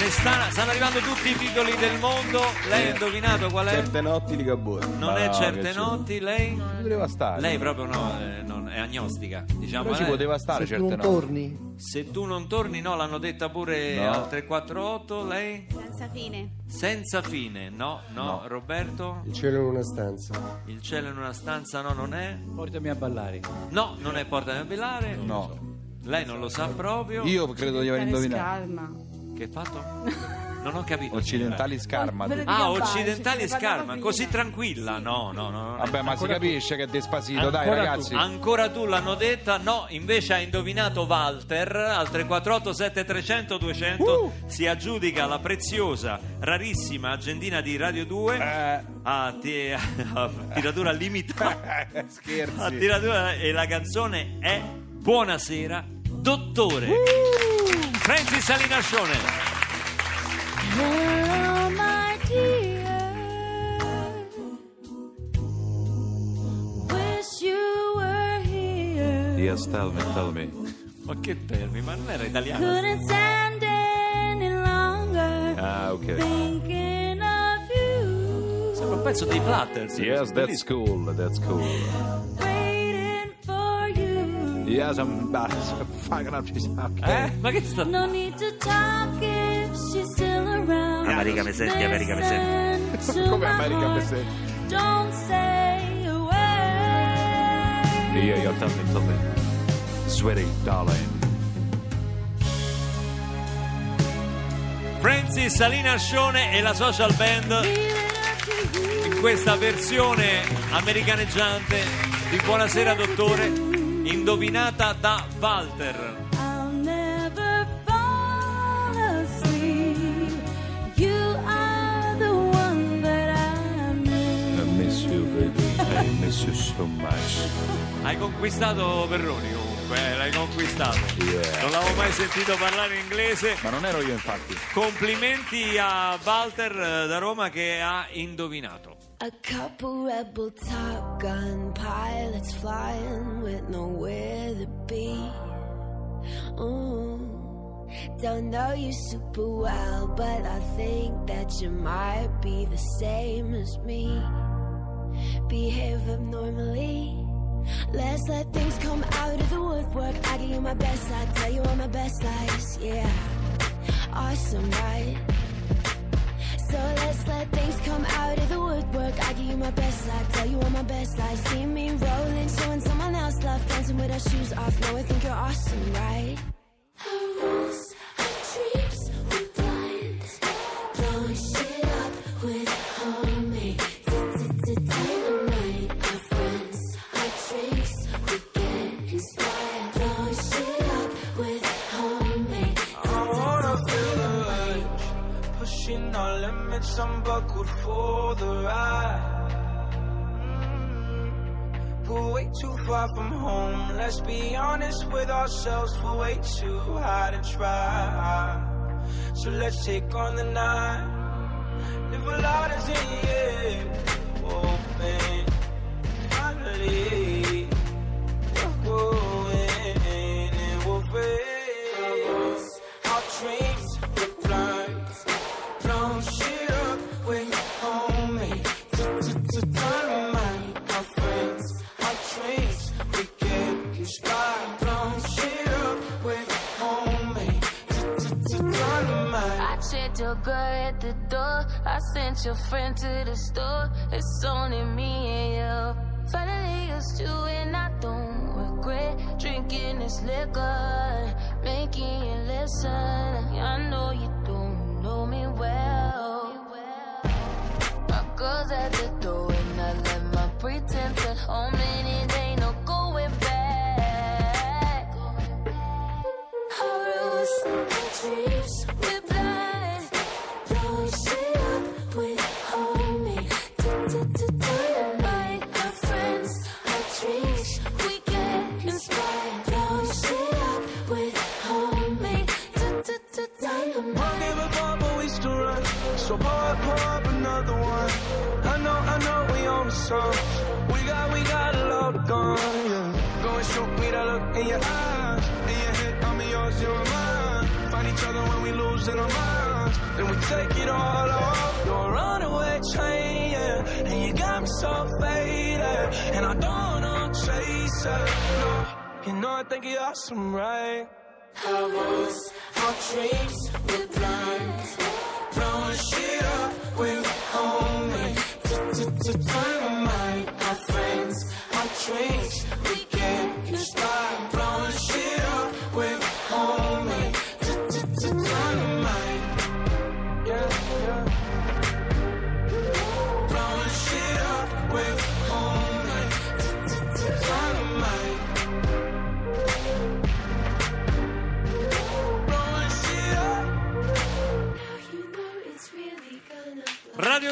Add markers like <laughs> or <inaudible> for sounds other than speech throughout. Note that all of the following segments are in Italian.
Ne sta- stanno arrivando tutti i titoli del mondo. Lei ha indovinato qual è? Certe notti di Gabor. Non è certe notti, lei? Poteva stare. Lei proprio no, eh, non- è agnostica. Diciamo, Però ci eh. poteva stare Se tu certe non notti. torni, Se tu non torni, no, l'hanno detta pure No. al 348, lei? Senza fine. Senza fine, no, no, No. Roberto? il cielo in una stanza. Il cielo in una stanza, no, non è? Portami a ballare. No, non è Porta a Bellare? No. Lei non lo sa proprio? Io credo di aver indovinato. Calma. Che fatto? Non ho capito. Occidentali. Però- signora. Ah, occidentali ci parlava scarma, così tranquilla. No, no, no. no. Vabbè, ma si Ancora capisce che è despasito, dai Ancora ragazzi. Ancora tu l'hanno detta? No, invece ha indovinato Walter al 348 7300 200 si aggiudica la preziosa, rarissima agendina di Radio 2 Eh, a, ti- a tiratura limitata. <laughs> A scherzi. tiratura e la canzone è Buonasera dottore. Francis Salinascione. Hello, my dear. Wish you were here. Yes, tell me, tell me. Ma che termini, ma non era italiano? Couldn't stand any longer. Ah, ok. Thinking of you. Sembra un pezzo dei Platters. Yes, that's cool, that's cool. Yes, I'm fucking up this Eh? Ma che sta... No need to talk if she's still around. America mi senti, America mi senti. Come America mi senti? Don't say a word. Yeah, yeah, tell me, me. Sweetie, darling. Francis Salinascione e la social band in questa versione americaneggiante di Buonasera Dottore, indovinata da Walter. So. Hai conquistato Perroni comunque, eh, l'hai conquistato. Yeah. Non l'avevo mai sentito parlare inglese. Ma non ero io, infatti. Complimenti a Walter eh, da Roma che ha indovinato. A couple rebel Top Gun pilots flying with nowhere to be. Ooh. Don't know you super well, but I think that you might be the same as me. Behave abnormally. Let's let things come out of the woodwork. I give you my best, I tell you all my best lies. Yeah, awesome, right? So let's let things come out of the woodwork. I give you my best I tell you all my best lies. See me rolling, showing someone else love, dancing with our shoes off. no I think you're awesome, right? I'm buckled for the ride. Mm, But way too far from home. Let's be honest with ourselves We're way too high to try. So let's take on the night. Live a lot as in. Sent your friend to the store. It's only me and you. Finally used to and I don't regret drinking this liquor, making you listen. I know you don't know me well. My girl's at the door and I left my pretense at home know we got, we got a love gone, yeah. Go and shoot me that look in your eyes. In your head, I'm yours, you're mine. Find each other when we lose in our minds. Then we take it all off. You're a runaway train, yeah. And you got me so faded. And I don't know chase it. No, you know I think you're awesome, right? Powers, our dreams were blind. Blowing shit up with to turn my, my friends, my dreams.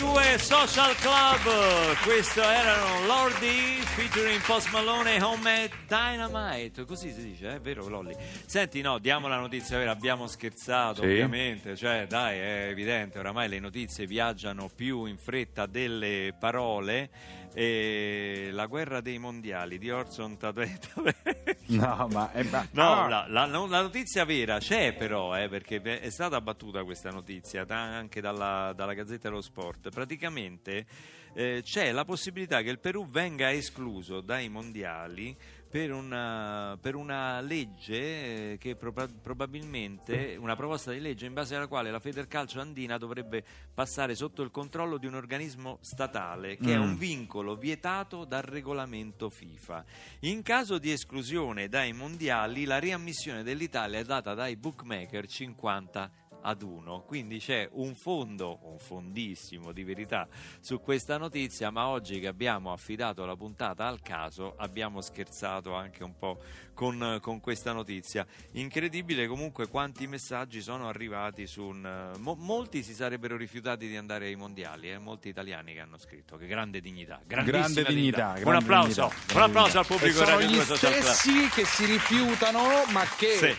2 Social Club, questo erano Lordi featuring Post Malone e Homemade Dynamite, così si dice, è vero Lolli? Senti, no, diamo la notizia vera, abbiamo scherzato Sì. ovviamente, cioè dai, è evidente, oramai le notizie viaggiano più in fretta delle parole e la guerra dei mondiali di Orson Tadeta <laughs> No, ma... eh, ma- No, ah, la, la- la notizia vera c'è però, eh, perché è stata battuta questa notizia da- anche dalla, dalla Gazzetta dello Sport. Praticamente eh, c'è la possibilità che il Perù venga escluso dai mondiali per una, per una legge eh, che proba- probabilmente, una proposta di legge in base alla quale la Federcalcio andina dovrebbe passare sotto il controllo di un organismo statale, che è un vincolo vietato dal regolamento FIFA. In caso di esclusione dai mondiali, la riammissione dell'Italia è data dai bookmaker 50 ad 1, quindi c'è un fondo, un fondissimo di verità su questa notizia, ma oggi che abbiamo affidato la puntata al caso abbiamo scherzato anche un po' con, con questa notizia. Incredibile comunque quanti messaggi sono arrivati su un... mo- molti si sarebbero rifiutati di andare ai mondiali, eh, molti italiani che hanno scritto, che grande dignità, Grande dignità, Un grande applauso, dignità, un applauso al pubblico e sono gli 2 Social Club. stessi che si rifiutano, ma che Sì.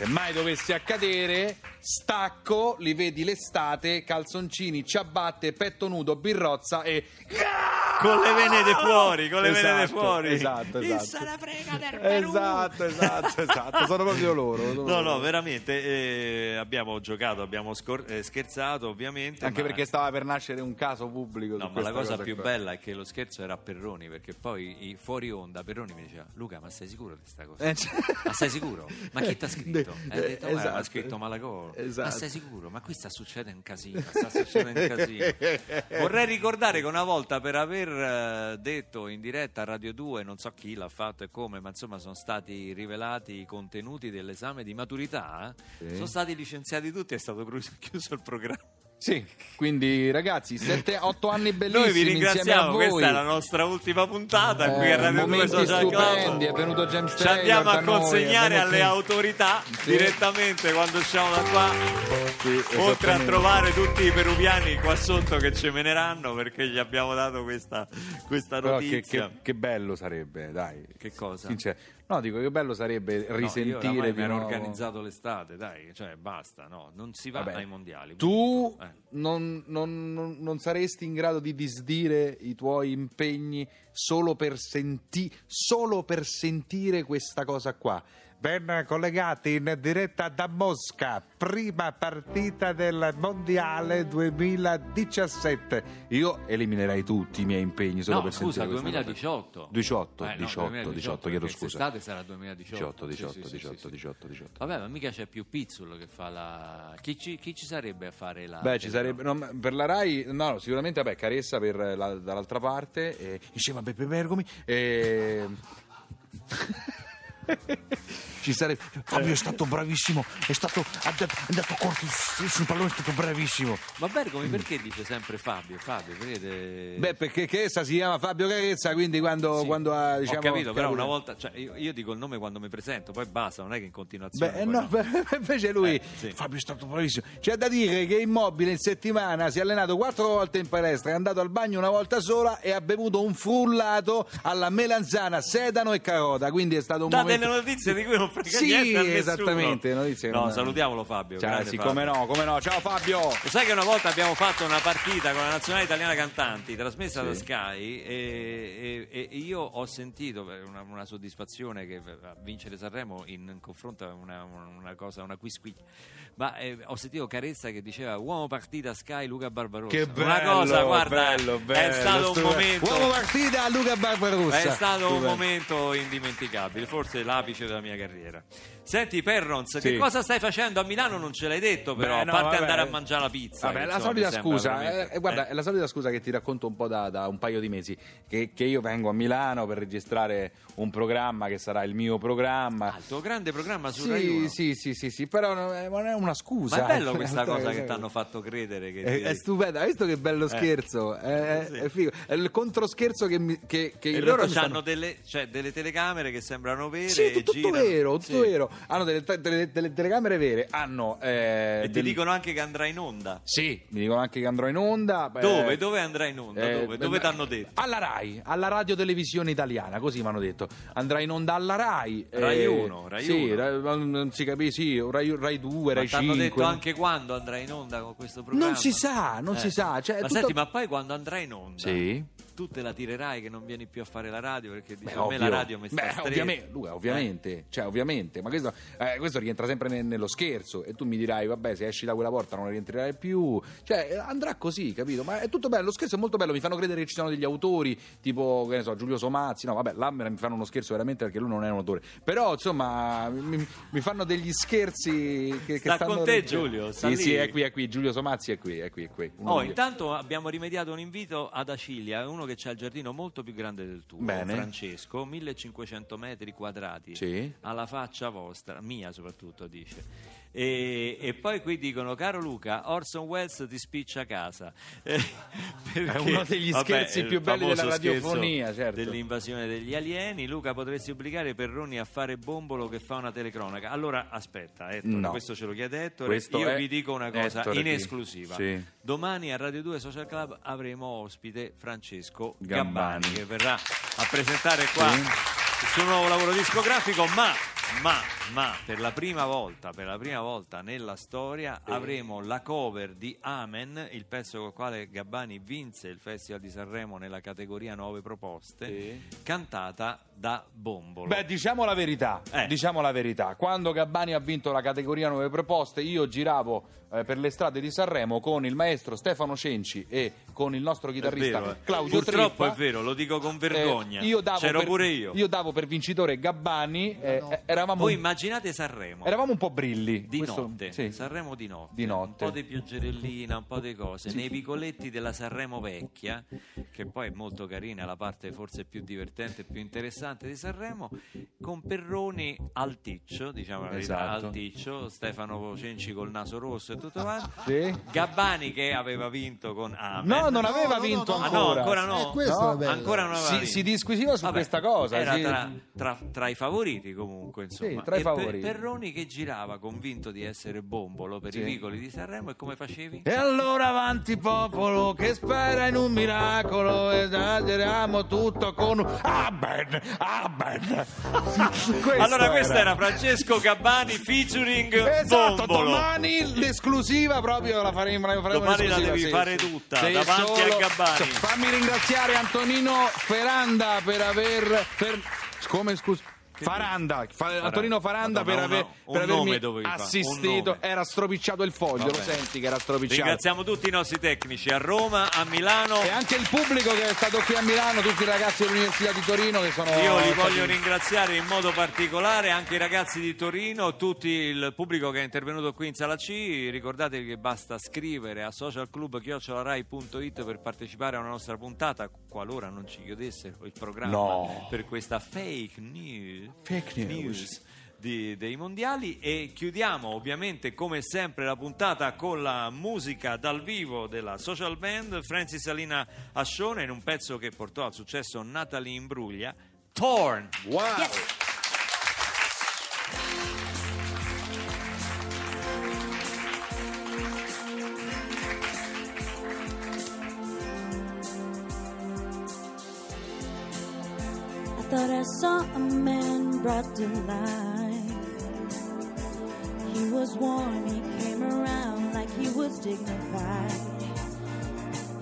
Se mai dovesse accadere, stacco, li vedi l'estate, calzoncini, ciabatte, petto nudo, birrozza e Con le venete fuori, con le venete Esatto, fuori. esatto, esatto. se ne frega del Perù? Esatto, esatto, esatto, sono proprio loro. sono No, proprio no, loro. veramente eh, abbiamo giocato, abbiamo scor- eh, scherzato ovviamente. Anche ma- perché stava per nascere un caso pubblico. No, ma la questa cosa più qua. bella è che lo scherzo era a Perroni, perché poi fuori onda Perroni mi diceva Luca, ma sei sicuro di questa cosa? Eh, cioè- <laughs> Ma sei sicuro? Ma chi ti ha <laughs> scritto? E detto, Eh, "Guarda, esatto. ha scritto Malagò. Ma Esatto. sei sicuro? Ma qui sta succedendo un casino, sta succedendo un <laughs> casino. Vorrei ricordare che una volta per aver eh, detto in diretta a Radio 2, non so chi l'ha fatto e come, ma insomma sono stati rivelati i contenuti dell'esame di maturità, Sì. sono stati licenziati tutti e è stato chiuso il programma. Sì, quindi ragazzi, 7-8 anni bellissimi Noi vi ringraziamo, questa è la nostra ultima puntata Eh, qui a Radio 2 momenti Social Club. è venuto James Ci andiamo a noi, consegnare venuto- alle autorità Sì. direttamente quando usciamo da qua. Sì, Oltre a trovare tutti i peruviani qua sotto che ci meneranno perché gli abbiamo dato questa, questa Però che, notizia. che- che bello sarebbe, dai. Che cosa? Sincero. No, dico che bello sarebbe No, risentire di mi nuovo. organizzato l'estate, dai, cioè basta, no, non si va Vabbè, ai mondiali. Tu. Eh. non, non- non- non saresti in grado di disdire i tuoi impegni solo per, senti- solo per sentire questa cosa qua. Ben collegati in diretta da Mosca, prima partita del Mondiale 2017. Io eliminerei tutti i miei impegni solo No, per scusa, sentire questa cosa. 2018. 18, Eh, no, 18, 2018, 18, chiedo scusa. Quest'estate sarà 2018. 18, 18, Sì, sì, sì, 18, sì, sì. 18, 18. Vabbè, ma mica c'è più Pizzolo che fa la. Chi ci, chi ci sarebbe a fare la. Beh, ci sarebbe no, per la Rai, no, sicuramente vabbè, Caressa per la- dall'altra parte, e, insieme a Beppe Bergomi. E... <laughs> ci sarebbe Fabio è stato bravissimo, è stato ha dato, ha dato corto sul pallone, è stato bravissimo. Ma Bergomi perché dice sempre Fabio? Fabio, vede. Beh, perché Caressa si chiama Fabio Carezza, quindi quando, Sì, quando ha diciamo Ho capito, però una volta. Cioè, io, io dico il nome quando mi presento, poi basta, non è che in continuazione. Beh, poi no, <laughs> invece lui, Eh, sì. Fabio è stato bravissimo. C'è da dire che Immobile in settimana si è allenato quattro volte in palestra, è andato al bagno una volta sola e ha bevuto un frullato alla melanzana, sedano e carota. Quindi è stato un Dateli delle notizie di cui non frega Sì, niente a nessuno. esattamente, notizie No, non- salutiamolo Fabio. Ciao, sì, Fabio. come no, come no. Ciao Fabio. Lo sai che una volta abbiamo fatto una partita con la nazionale italiana cantanti trasmessa Sì. da Sky e, e- e io ho sentito una, una soddisfazione che vincere Sanremo in confronto a una, una cosa, una quiz qui. Ma eh, ho sentito Carezza che diceva uomo partita Sky Luca Barbarossa. Che una bello, cosa, guarda, bello, è bello, stato un momento. Uomo partita Luca Barbarossa. È stato un momento indimenticabile, forse l'apice della mia carriera. Senti, Perrons, Sì. che cosa stai facendo a Milano? Non ce l'hai detto, però, Beh, a no, parte vabbè. andare a mangiare la pizza. Vabbè, che, la insomma, solita mi sembra scusa, veramente- eh, guarda, eh. è la solita scusa che ti racconto un po' da, da un paio di mesi, che, che io vengo a Milano per registrare un programma che sarà il mio programma. Ah, il tuo grande programma su Rai 1. Sì, sì, sì, sì, sì, però non è, non è una scusa. Ma è bello In questa realtà, <laughs> cosa che ti hanno fatto credere. Che È, ti- è stupenda, hai visto che bello scherzo? È, Sì. è figo. È il controscherzo che, mi, che, che E loro realtà mi hanno stanno- delle, cioè, delle telecamere che sembrano vere. Sì, tutto, tutto vero, tutto Sì. vero. Hanno delle, delle- delle telecamere vere, hanno... eh, E ti del- dicono anche che andrà in onda. Sì, mi dicono anche che andrò in onda. Dove? Dove andrai in onda? eh, Dove? Ti hanno detto? Alla RAI, alla radio televisione italiana, così mi hanno detto. Andrà in onda alla RAI. Rai eh, uno, Rai sì, uno. Rai- non si capisce, sì, Rai, Rai 2, Ma Rai ti hanno 5. detto anche quando andrai in onda con questo programma? Non si sa, non Eh. si sa. Cioè, ma tutto- senti, ma poi quando andrai in onda, Sì. Tu te la tirerai che non vieni più a fare la radio perché dici, Beh, a me la radio mi sta Beh, stretta. ovviamente, Luca, ovviamente, cioè, ovviamente, ma questo, eh, questo rientra sempre ne- nello scherzo e tu mi dirai, vabbè, se esci da quella porta non rientrerai più, cioè eh, andrà così, capito? Ma è tutto bello, lo scherzo è molto bello, mi fanno credere che ci sono degli autori, tipo, che ne so, Giulio Somazzi, no, vabbè, là mi fanno uno scherzo veramente perché lui non è un autore, però, insomma, mi, mi fanno degli scherzi che, che Sta stanno... con te, Giulio, Sì, sì, è qui, è qui, Giulio Somazzi è qui, è qui, è qui. Oh, intanto abbiamo rimediato un invito ad Acilia, uno che ha il giardino molto più grande del tuo, Bene. Francesco, 1500 metri quadrati, Sì. alla faccia vostra, mia soprattutto dice. E, e poi qui dicono, caro Luca, Orson Welles ti spiccia a casa. Eh, <laughs> perché- uno degli vabbè, scherzi il più belli della radiofonia, certo. Dell'invasione degli alieni. Luca, potresti obbligare Perroni a fare bombolo che fa una telecronaca? Allora, aspetta, Ettore, No. questo ce lo chiede Ettore. Questo Io è vi dico una cosa Ettore in esclusiva. Sì. Domani a Radio 2 Social Club avremo ospite Francesco Gabbani, Gabbani. che verrà a presentare qua il suo nuovo lavoro discografico, ma, ma, ma per la prima volta, per la prima volta nella storia avremo la cover di Amen, il pezzo con il quale Gabbani vinse il Festival di Sanremo nella categoria Nuove Proposte, Sì. cantata da Bombolo. Beh, diciamo la verità. Eh. Diciamo la verità. Quando Gabbani ha vinto la categoria nuove proposte, io giravo eh, per le strade di Sanremo con il maestro Stefano Cenci e con il nostro È chitarrista vero, eh. Claudio Purtroppo Trippa. è vero, lo dico con vergogna. Eh, io davo C'ero per- pure io. Io davo per vincitore Gabbani. eh, eh, eravamo, Voi immaginate Sanremo. eravamo un po' brilli. Di Questo- notte, sì. Sanremo di notte, Di notte. un po' di pioggerellina, un po' di cose, nei vicoletti della Sanremo vecchia, che poi è molto carina, la parte forse più divertente e più interessante di Sanremo, con Perroni al ticcio, diciamo la verità, Esatto. al ticcio, Stefano Cenci col naso rosso e tutto quanto, Sì. Gabbani che aveva vinto con Amen. No, non No, aveva no, no, vinto no, Ah, no, ancora. ancora no. Eh, No, è. Ancora non aveva Si, vinto. si disquisiva su Vabbè, questa cosa. Era sì. tra, tra- tra i favoriti comunque, insomma. Sì, tra i E Per- favoriti. Perroni che girava convinto di essere bombolo per Sì. i vicoli di Sanremo e come facevi? E allora avanti popolo che spera in un miracolo, esageriamo tutto con un Amen, Amen. Allora questo era Francesco Gabbani featuring Esatto, Bombolo. domani l'esclusiva proprio la faremo, la faremo Domani la devi sì, fare sì. tutta, Devi davanti a Gabbani. Cioè, fammi ringraziare Antonino Feranda per aver per- come scusa Faranda, Fa- Antonino Faranda Madonna, per, aver, per avermi assistito. Era stropicciato il foglio, Va lo senti che era stropicciato. Ringraziamo tutti i nostri tecnici a Roma, a Milano. E anche il pubblico che è stato qui a Milano, tutti i ragazzi dell'Università di Torino che sono Io li voglio ringraziare in modo particolare anche i ragazzi di Torino, tutto il pubblico che è intervenuto qui in sala C. Ricordatevi che basta scrivere a socialclub.it per partecipare a una nostra puntata, qualora non ci chiudessero il programma No. per questa fake news, Fake news. di- dei mondiali. E chiudiamo ovviamente come sempre la puntata con la musica dal vivo della social band Francis Salina Ascione in un pezzo che portò al successo Natalie Imbruglia. Torn. Wow. Thought I saw a man brought to life. He was warm, he came around like he was dignified.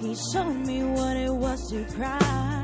He showed me what it was to cry.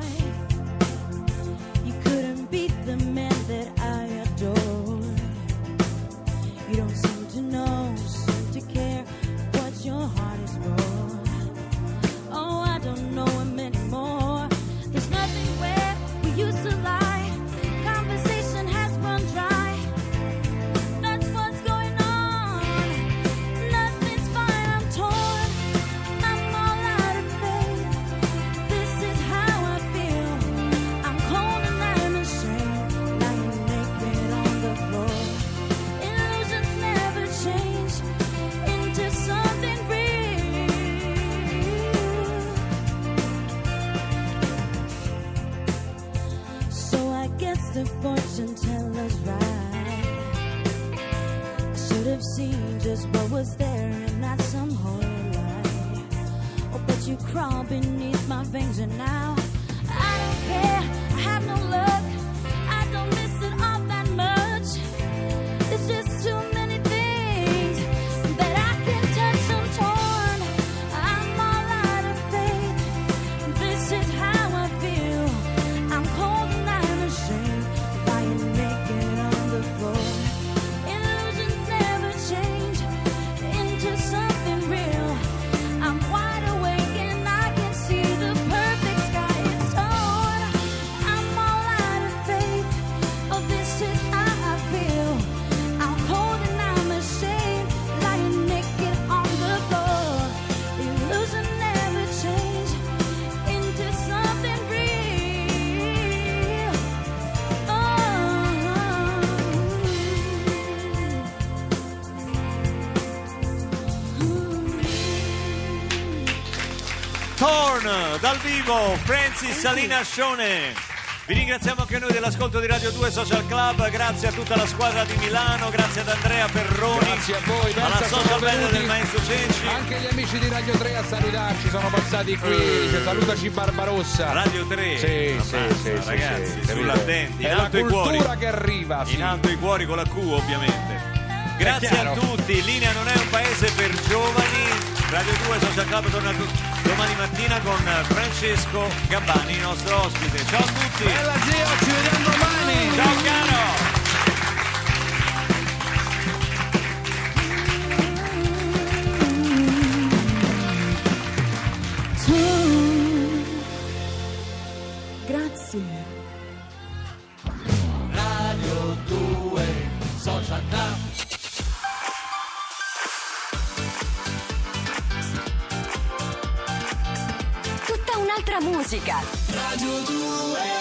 Fortune teller's right. I should have seen just what was there and not some light. Oh, but you crawl beneath my veins and now I don't care. Torn dal vivo Francis Salina Scione. Vi ringraziamo anche noi dell'ascolto di Radio 2 Social Club, grazie a tutta la squadra di Milano, grazie ad Andrea Perroni, Grazie a voi, alla social band del maestro Cenci, Anche gli amici di Radio 3 a salutarci, sono passati qui. Cioè, salutaci Barbarossa. Radio 3. Sì, sì, basta, sì, sì, ragazzi, sì, capito? sull'attenti, in alto i cuori. cultura che arriva, sì. In alto i cuori con la Q ovviamente. Grazie a tutti, Linea non è un paese per giovani. Radio 2 Social Club torna do- domani mattina con Francesco Gabbani, il nostro ospite. Ciao a tutti! Bella zio, ci vediamo domani. Ciao caro! Grazie. Musica. Radio 2